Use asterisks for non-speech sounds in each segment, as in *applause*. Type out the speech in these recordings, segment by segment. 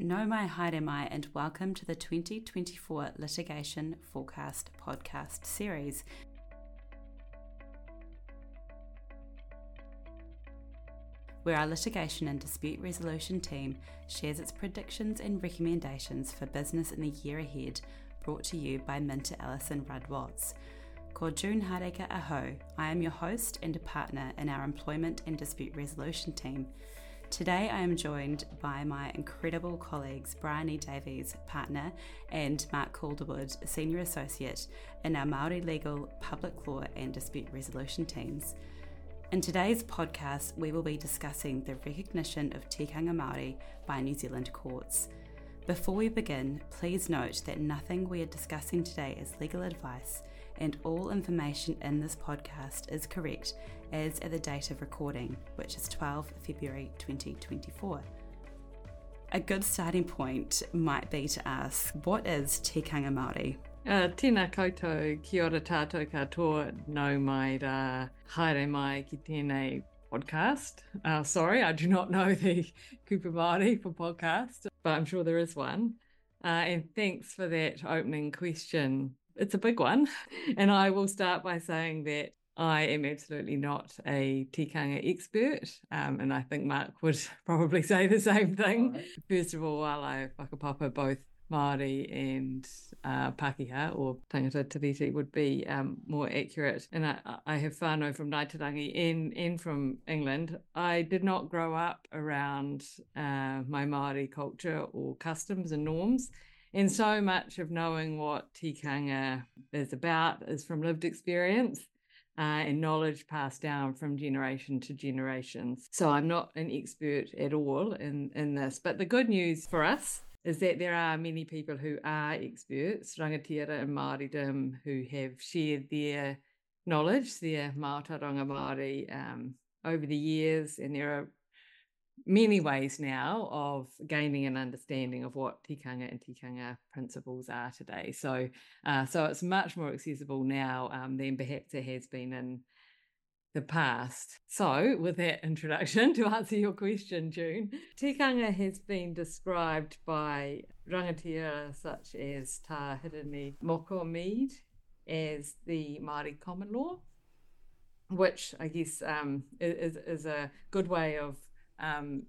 No mai haere mai and welcome to the 2024 Litigation Forecast podcast series. Where our litigation and dispute resolution team shares its predictions and recommendations for business in the year ahead, brought to you by Minter Ellison Rudd Watts. Ko June Hardacre Aho, I am your host and a partner in our employment and dispute resolution team. Today, I am joined by my incredible colleagues Brian E. Davies, partner, and Mark Calderwood, senior associate, in our Maori legal, public law, and dispute resolution teams. In today's podcast, we will be discussing the recognition of tikanga Māori by New Zealand courts. Before we begin, please note that nothing we are discussing today is legal advice, and all information in this podcast is correct as at the date of recording, which is 12 February 2024. A good starting point might be to ask, what is tikanga Māori? Uh, tēnā koutou, kia ora tātou katoa, no mai rā, haere mai ki tēnei podcast. Uh, sorry, I do not know *laughs* the kupu Māori for podcast, but I'm sure there is one. Uh, and thanks for that opening question. It's a big one. And I will start by saying that I am absolutely not a tikanga expert, um, and I think Mark would *laughs* probably say the same thing. Right. First of all, while I whakapapa both Māori and uh, Pākehā or tangata tiriti would be um, more accurate. And I, I have whānau from Ngāi Te Rangi and, and from England. I did not grow up around uh, my Māori culture or customs and norms. And so much of knowing what tikanga is about is from lived experience uh, and knowledge passed down from generation to generations. So I'm not an expert at all in, in this. But the good news for us is that there are many people who are experts, rangatira and Māoridom, who have shared their knowledge, their mātauranga Māori um, over the years. And there are many ways now of gaining an understanding of what tikanga and tikanga principles are today. So, uh, so it's much more accessible now um, than perhaps it has been in the past. So, with that introduction, *laughs* to answer your question, June, tikanga has been described by rangatira such as Tā Hirini Moko Mead as the Māori common law, which I guess um, is, is a good way of um,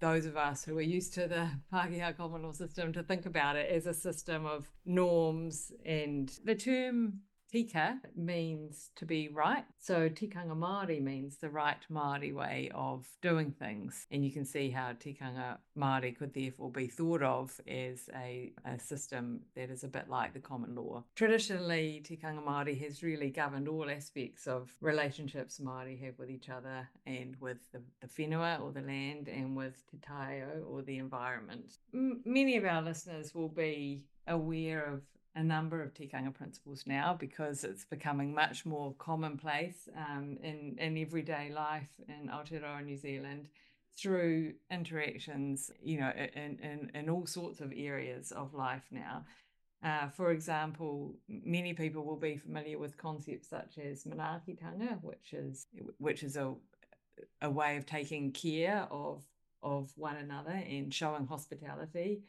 those of us who are used to the *laughs* Pākehā common law system to think about it as a system of norms. And the term Tika means to be right. So tikanga Māori means the right Māori way of doing things. And you can see how tikanga Māori could therefore be thought of as a, a system that is a bit like the common law. Traditionally, tikanga Māori has really governed all aspects of relationships Māori have with each other and with the, the whenua or the land and with te taiao or the environment. M- many of our listeners will be aware of a number of tikanga principles now because it's becoming much more commonplace um, in, in everyday life in Aotearoa, New Zealand through interactions, you know, in, in, in all sorts of areas of life now. Uh, for example, many people will be familiar with concepts such as manaakitanga, which is which is a a way of taking care of of one another and showing hospitality,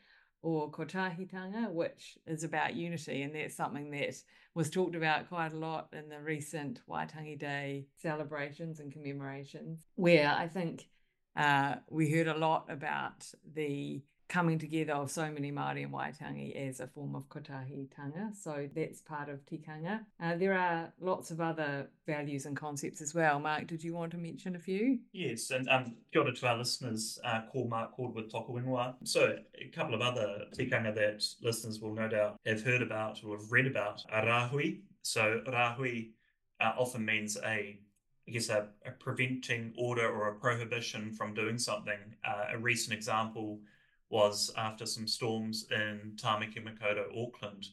or kotahitanga, which is about unity. And that's something that was talked about quite a lot in the recent Waitangi Day celebrations and commemorations, where I think uh, we heard a lot about the coming together of so many Māori and Waitangi as a form of kotahitanga. So that's part of tikanga. Uh, there are lots of other values and concepts as well. Mark, did you want to mention a few? Yes, and um, kia ora to our listeners, uh, call Mark Calderwood Toka Whenua. So a couple of other tikanga that listeners will no doubt have heard about or have read about are rāhui. So rāhui uh, often means a I guess a, a, preventing order or a prohibition from doing something. Uh, a recent example was after some storms in Tāmaki Makaurau, Auckland,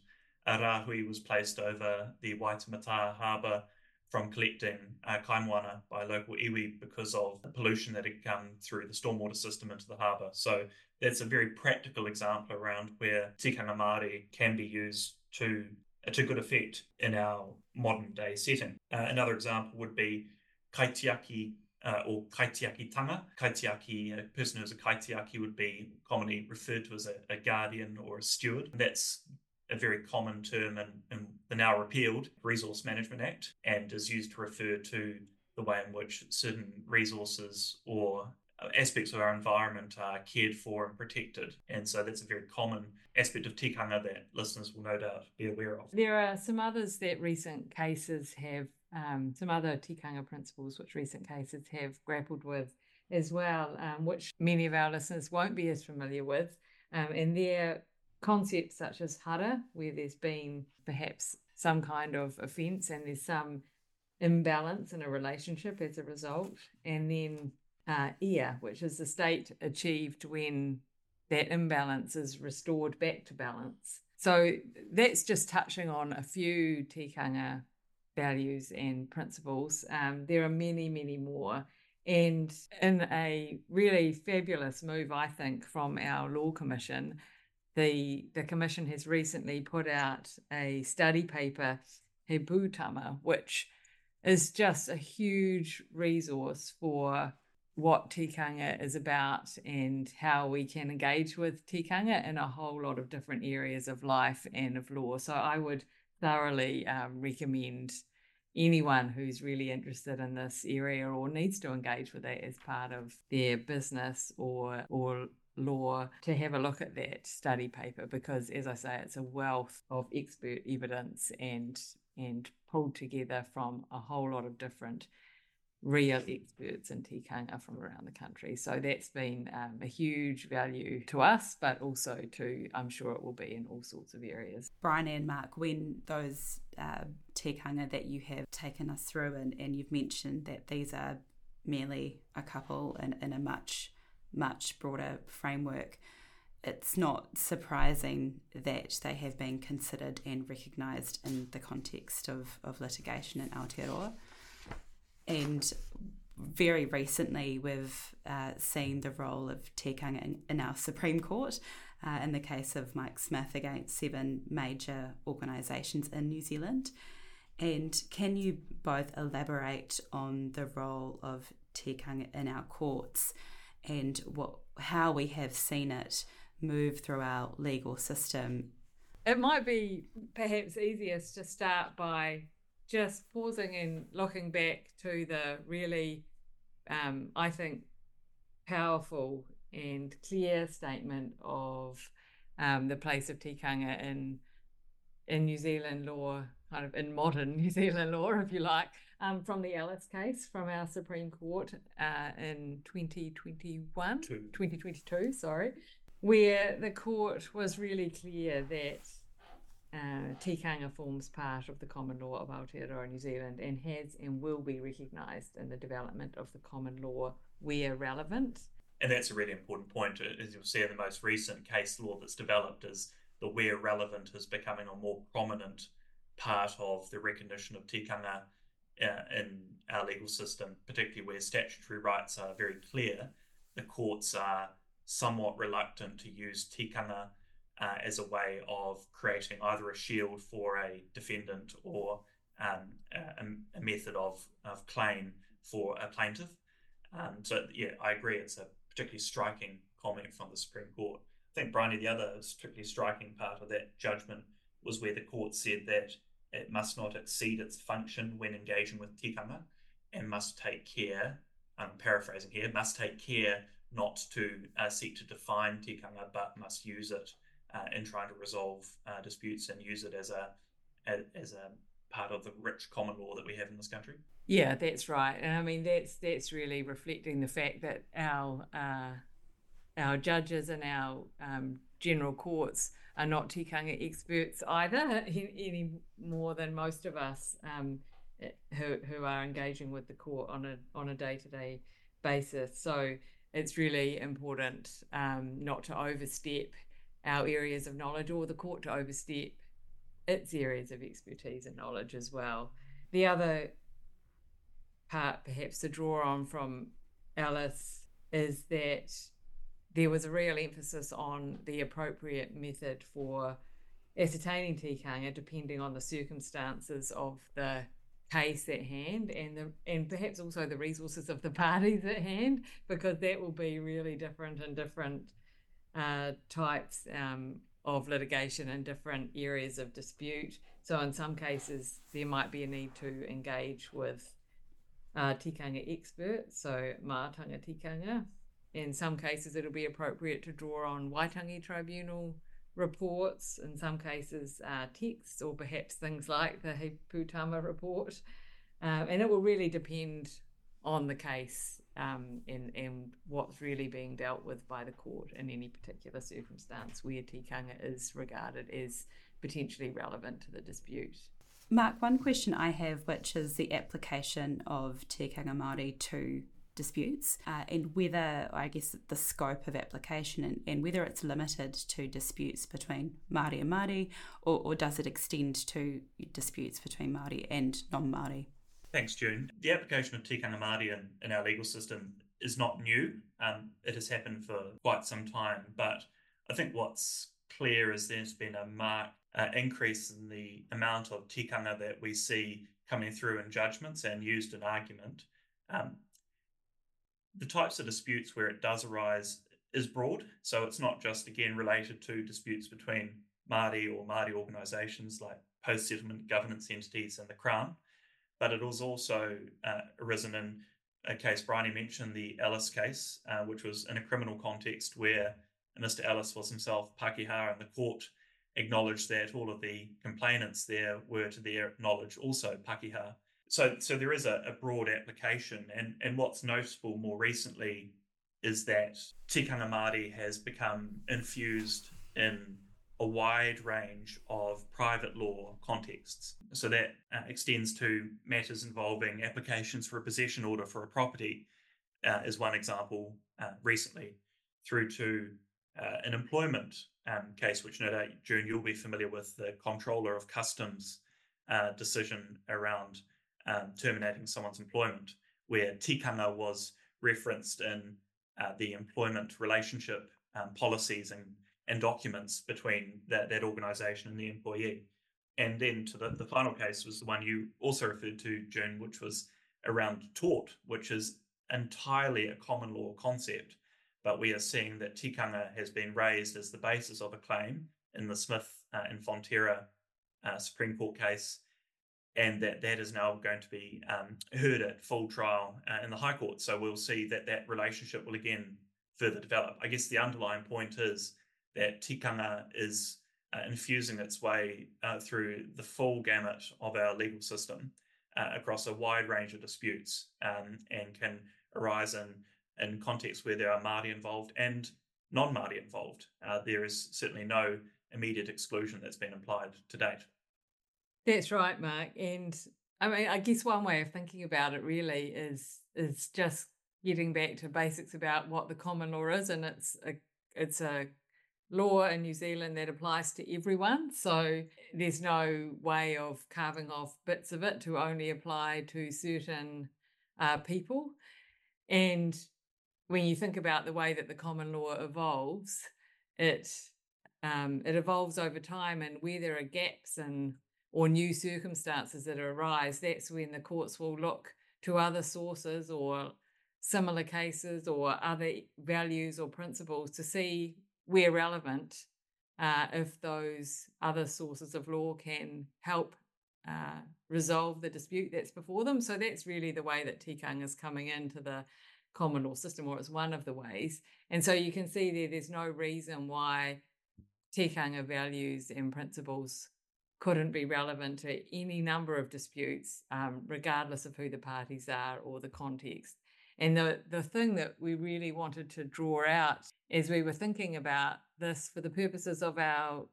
a rāhui was placed over the Waitemata harbour from collecting uh, kaimoana by local iwi because of the pollution that had come through the stormwater system into the harbour. So that's a very practical example around where tikanga Māori can be used to uh, to good effect in our modern day setting. Uh, another example would be kaitiaki uh, or kaitiaki tanga. Kaitiaki, a person who's a kaitiaki would be commonly referred to as a, a guardian or a steward. That's a very common term in, in, the now repealed Resource Management Act and is used to refer to the way in which certain resources or aspects of our environment are cared for and protected. And so that's a very common aspect of tikanga that listeners will no doubt be aware of. There are some others that recent cases have, um, some other tikanga principles which recent cases have grappled with as well, um, which many of our listeners won't be as familiar with. Um, and they're concepts such as hara, where there's been perhaps some kind of offence and there's some imbalance in a relationship as a result. And then uh, ea, which is the state achieved when that imbalance is restored back to balance. So that's just touching on a few tikanga values and principles. Um, there are many, many more. And in a really fabulous move, I think, from our Law Commission, the, the Commission has recently put out a study paper, He Poutama, which is just a huge resource for what tikanga is about and how we can engage with tikanga in a whole lot of different areas of life and of law. So I would thoroughly um, recommend anyone who's really interested in this area or needs to engage with it as part of their business or or law to have a look at that study paper because as I say it's a wealth of expert evidence and and pulled together from a whole lot of different real experts in tikanga from around the country. So that's been um, a huge value to us, but also to, I'm sure it will be in all sorts of areas. Briony and Mark, when those uh, tikanga that you have taken us through, and, and you've mentioned that these are merely a couple in, in a much, much broader framework, it's not surprising that they have been considered and recognised in the context of, of litigation in Aotearoa. And very recently, we've uh, seen the role of tikanga in, in our Supreme Court uh, in the case of Mike Smith against seven major organisations in New Zealand. And can you both elaborate on the role of tikanga in our courts and what how we have seen it move through our legal system? It might be perhaps easiest to start by just pausing and looking back to the really, um, I think, powerful and clear statement of um, the place of tikanga in in New Zealand law, kind of in modern *laughs* New Zealand law, if you like, um, from the Ellis case from our Supreme Court uh, in 2021, 2022, sorry, where the court was really clear that uh, tikanga forms part of the common law of Aotearoa New Zealand and has and will be recognised in the development of the common law where relevant. And that's a really important point. As you'll see in the most recent case law that's developed, is the where relevant is becoming a more prominent part of the recognition of tikanga uh, in our legal system, particularly where statutory rights are very clear. The courts are somewhat reluctant to use tikanga uh, as a way of creating either a shield for a defendant or um, a, a, method of, of claim for a plaintiff. Um, so, yeah, I agree. It's a particularly striking comment from the Supreme Court. I think, Briony, the other particularly striking part of that judgment was where the court said that it must not exceed its function when engaging with tikanga and must take care, I'm paraphrasing here, must take care not to uh, seek to define tikanga, but must use it uh, in trying to resolve uh, disputes and use it as a as a part of the rich common law that we have in this country. Yeah, that's right, and I mean that's that's really reflecting the fact that our uh, our judges and our um, general courts are not tikanga experts either, *laughs* any more than most of us um, who who are engaging with the court on a on a day to day basis. So it's really important um, not to overstep our areas of knowledge or the court to overstep its areas of expertise and knowledge as well. The other part, perhaps, to draw on from Ellis is that there was a real emphasis on the appropriate method for ascertaining tikanga depending on the circumstances of the case at hand and the and perhaps also the resources of the *laughs* parties at hand because that will be really different in different uh, types um, of litigation in different areas of dispute. So in some cases there might be a need to engage with uh, tikanga experts, so maatanga tikanga. In some cases it'll be appropriate to draw on Waitangi Tribunal reports, in some cases uh, texts, or perhaps things like the He Poutama report. Um, and it will really depend on the case um, what's really being dealt with by the court in any particular circumstance where tikanga is regarded as potentially relevant to the dispute. Mark, one question I have, which is the application of tikanga Māori to disputes uh, and whether, I guess, the scope of application and, and, whether it's limited to disputes between Māori and Māori or, or does it extend to disputes between Māori and non Māori? Thanks, June. The application of tikanga Māori in, in our legal system is not new. Um, it has happened for quite some time, but I think what's clear is there's been a marked uh, increase in the amount of tikanga that we see coming through in judgments and used in argument. Um, the types of disputes where it does arise is broad. So it's not just, again, related to disputes between Māori or Māori organisations like post settlement governance entities and the Crown, but it was also uh, arisen in a case Briony mentioned, the Ellis case, uh, which was in a criminal context where Mr. Ellis was himself Pakeha and the court acknowledged that all of the complainants there were, to their knowledge, also Pakeha. So, so there is a, a, broad application, and, and what's notable more recently is that tikanga Māori has become infused in a wide range of private law contexts. So that uh, extends to matters involving applications for a possession order for a property, uh, is one example uh, recently, through to uh, an employment um, case, which no doubt, June, you'll be familiar with the Comptroller of Customs uh, decision around um, terminating someone's employment, where tikanga was referenced in uh, the employment relationship um, policies and, and documents between that, that organization and the employee. And then to the, the final case was the one you also referred to, June, which was around tort, which is entirely a common law concept. But we are seeing that tikanga has been raised as the basis of a claim in the Smith uh, and Fonterra uh, Supreme Court case and that that is now going to be um, heard at full trial uh, in the High Court. So we'll see that that relationship will again further develop. I guess the underlying point is that tikanga is uh, infusing its way uh, through the full gamut of our legal system uh, across a wide range of disputes um, and can arise in, in contexts where there are Māori involved and non Māori involved. Uh, there is certainly no immediate exclusion that's been applied to date. That's right, Mark. And I mean, I guess one way of thinking about it really is is just getting back to basics about what the common law is, and it's a it's a law in New Zealand that applies to everyone. So there's no way of carving off bits of it to only apply to certain uh, people. And when you think about the way that the common law evolves, it um, it evolves over time, and where there are gaps and or new circumstances that arise, that's when the courts will look to other sources or similar cases or other values or principles to see where relevant uh, if those other sources of law can help uh, resolve the dispute that's before them. So that's really the way that tikanga is coming into the common law system, or it's one of the ways. And so you can see there, there's no reason why tikanga values and principles couldn't be relevant to any number of disputes, um, regardless of who the parties are or the context. And the, the thing that we really wanted to draw out as we were thinking about this for the purposes of our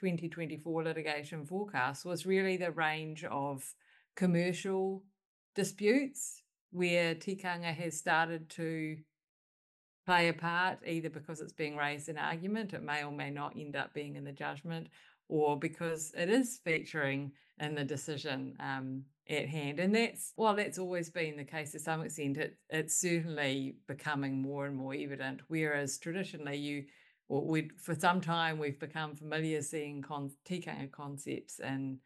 2024 litigation forecast was really the range of commercial disputes where tikanga has started to play a part, either because it's being raised in argument, it may or may not end up being in the judgment, or because it is featuring in the decision um, at hand. And that's, well, that's always been the case to some extent. It, it's certainly becoming more and more evident, whereas traditionally you, or we for some time we've become familiar seeing con- tikanga concepts in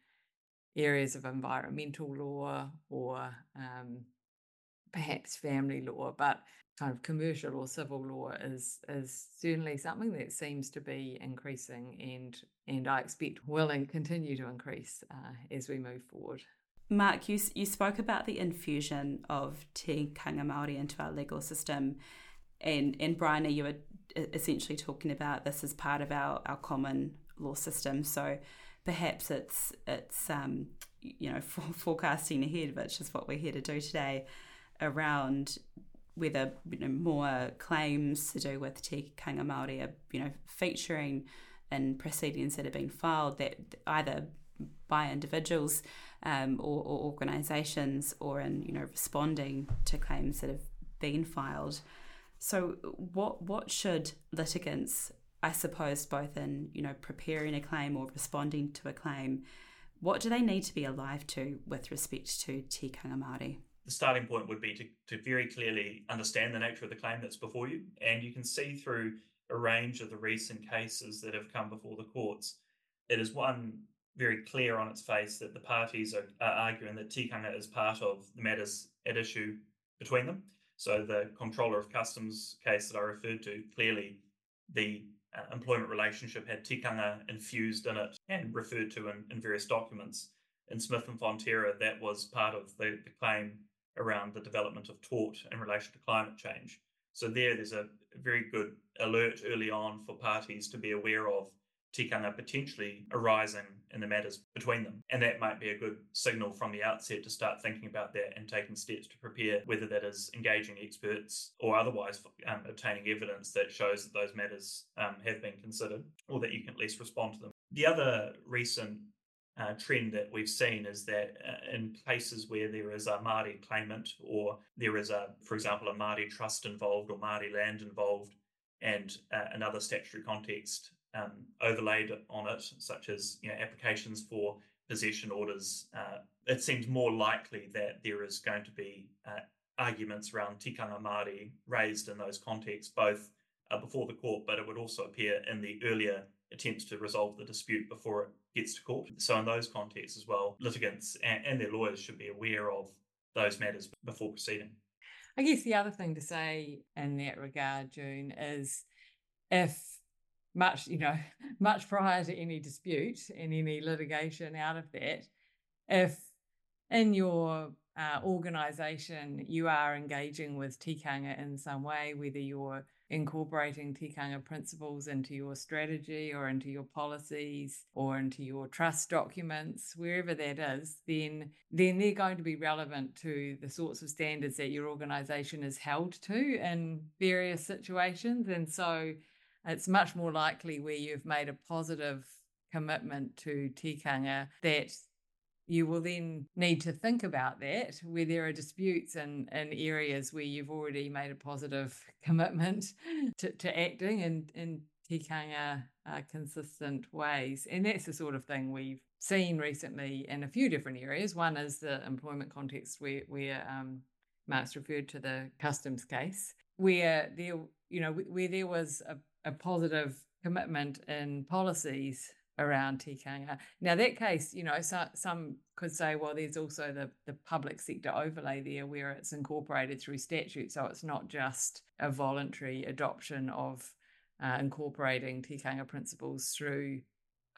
areas of environmental law or um, perhaps family law, but kind of commercial or civil law is is certainly something that seems to be increasing and and I expect will continue to increase uh, as we move forward. Mark, you, you spoke about the infusion of tikanga Māori into our legal system, and and Briony, you were essentially talking about this as part of our, our common law system. So perhaps it's it's um, you know *laughs* forecasting ahead, which is what we're here to do today, around whether you know, more claims to do with tikanga Māori are you know featuring in proceedings that have been filed that either by individuals um, or, or organisations or in you know responding to claims that have been filed. So what what should litigants, I suppose, both in you know preparing a claim or responding to a claim, what do they need to be alive to with respect to tikanga Māori? the starting point would be to, to very clearly understand the nature of the claim that's before you. And you can see through a range of the recent cases that have come before the courts, it is one very clear on its face that the parties are, are arguing that tikanga is part of the matters at issue between them. So the comptroller of customs case that I referred to, clearly the uh, employment relationship had tikanga infused in it and referred to in, in various documents. In Smith and Fonterra, that was part of the, the claim around the development of tort in relation to climate change. So there, there's a very good alert early on for parties to be aware of tikanga potentially arising in the matters between them. And that might be a good signal from the outset to start thinking about that and taking steps to prepare, whether that is engaging experts or otherwise um, obtaining evidence that shows that those matters um, have been considered or that you can at least respond to them. The other recent uh, trend that we've seen is that uh, in places where there is a Māori claimant or there is a, for example, a Māori trust involved or Māori land involved, and uh, another statutory context um, overlaid on it, such as you know, applications for possession orders, uh, it seems more likely that there is going to be uh, arguments around tikanga Māori raised in those contexts, both uh, before the court, but it would also appear in the earlier attempts to resolve the dispute before it gets to court. So, in those contexts as well, litigants and, and their lawyers should be aware of those matters before proceeding. I guess the other thing to say in that regard, June, is if much, you know, *laughs* much prior to any dispute and any litigation out of that, if in your uh, organization you are engaging with tikanga in some way, whether you're incorporating tikanga principles into your strategy or into your policies or into your trust documents wherever that is then then they're going to be relevant to the sorts of standards that your organization is held to in various situations. And so it's much more likely where you've made a positive commitment to tikanga that you will then need to think about that where there are disputes in, in areas where you've already made a positive *laughs* commitment to, to acting in, in tikanga uh, consistent ways. And that's the sort of thing we've seen recently in a few different areas. One is the employment context where, where um, Mark's referred to the customs case, where there, you know, where there was a, a positive commitment in policies around tikanga. Now, that case, you know, so, some could say, well, there's also the, the public sector overlay there where it's incorporated through statute. So it's not just a voluntary adoption of uh, incorporating tikanga principles through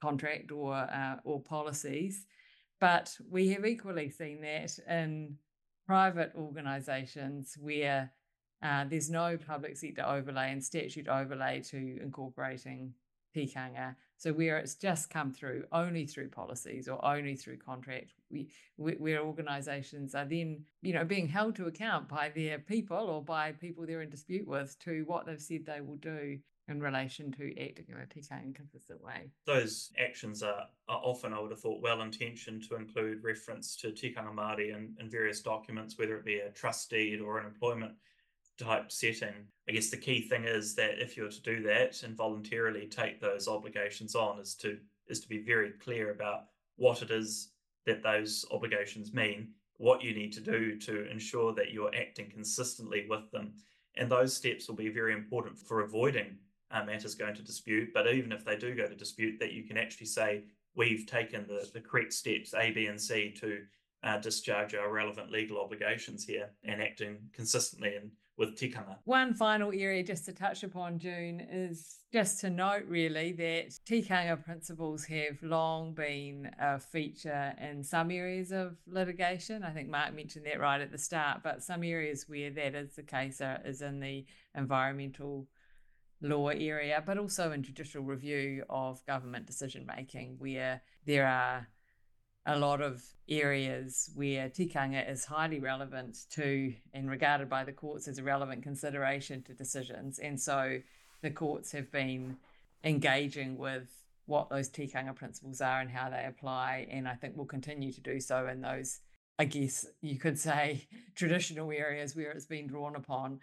contract or uh, or policies. But we have equally seen that in private organisations where uh, there's no public sector overlay and statute overlay to incorporating tikanga so where it's just come through only through policies or only through contract, we, where organisations are then you know being held to account by their people or by people they're in dispute with to what they've said they will do in relation to acting in a tikanga consistent way. Those actions are, are, often, I would have thought, well intentioned to include reference to tikanga Māori in, in various documents, whether it be a trust deed or an employment type setting. I guess the key thing is that if you're to do that and voluntarily take those obligations on, is to is to be very clear about what it is that those obligations mean, what you need to do to ensure that you're acting consistently with them. And those steps will be very important for avoiding uh, matters going to dispute. But even if they do go to dispute, that you can actually say, we've taken the, the correct steps, A, B, and C, to uh, discharge our relevant legal obligations here and acting consistently and with tikanga. One final area just to touch upon, June, is just to note really that tikanga principles have long been a feature in some areas of litigation. I think Mark mentioned that right at the start, but some areas where that is the case are, is in the environmental law area, but also in judicial review of government decision making, where there are a lot of areas where tikanga is highly relevant to and regarded by the courts as a relevant consideration to decisions. And so the courts have been engaging with what those tikanga principles are and how they apply. And I think will continue to do so in those, I guess you could say, *laughs* traditional areas where it's been drawn upon,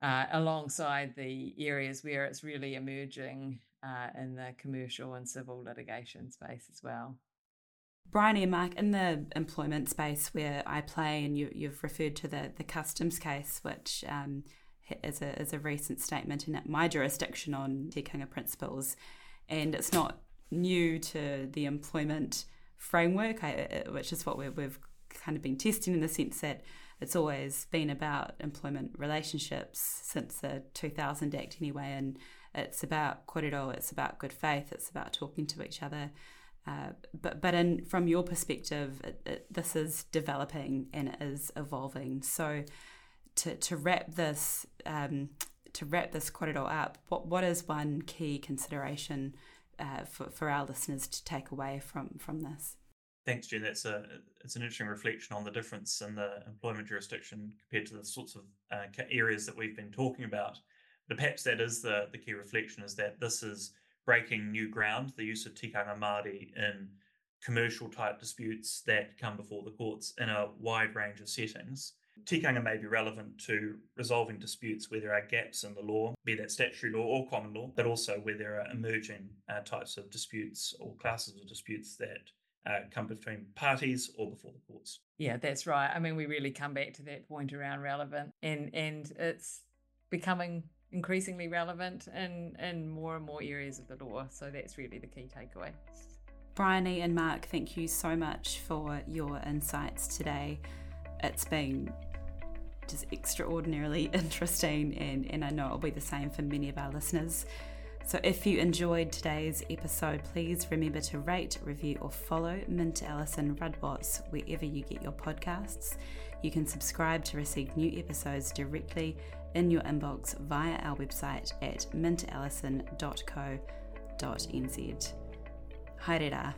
uh, alongside the areas where it's really emerging uh, in the commercial and civil litigation space as well. Briony and Mark, in the employment space where I play, and you, have referred to the, the customs case, which um, is, a, is a recent statement in my jurisdiction on tikanga principles, and it's not new to the employment framework, I, which is what we have kind of been testing in the sense that it's always been about employment relationships since the 2000 Act anyway, and it's about korero, it's about good faith, it's about talking to each other uh, but but in from your perspective, it, it, this is developing and it is evolving. So to to wrap this um, to wrap this korero up, what what is one key consideration uh, for for our listeners to take away from from this? Thanks, Jen. That's a it's an interesting reflection on the difference in the employment jurisdiction compared to the sorts of uh, areas that we've been talking about. But perhaps that is the the key reflection is that this is breaking new ground, the use of tikanga Māori in commercial type disputes that come before the courts in a wide range of settings. Tikanga may be relevant to resolving disputes where there are gaps in the law, be that statutory law or common law, but also where there are emerging uh, types of disputes or classes of disputes that uh, come between parties or before the courts. Yeah, that's right. I mean, we really come back to that point around relevant, and and it's becoming increasingly relevant in, in more and more areas of the law. So that's really the key takeaway. Briony and Mark, thank you so much for your insights today. It's been just extraordinarily *laughs* interesting, and, and I know it'll be the same for many of our listeners. So, if you enjoyed today's episode, please remember to rate, review, or follow Minter Ellison Rudd Watts wherever you get your podcasts. You can subscribe to receive new episodes directly in your inbox via our website at minterellison.co.nz. Haere rā.